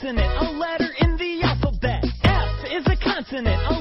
consonant, a letter in the alphabet. F is a consonant,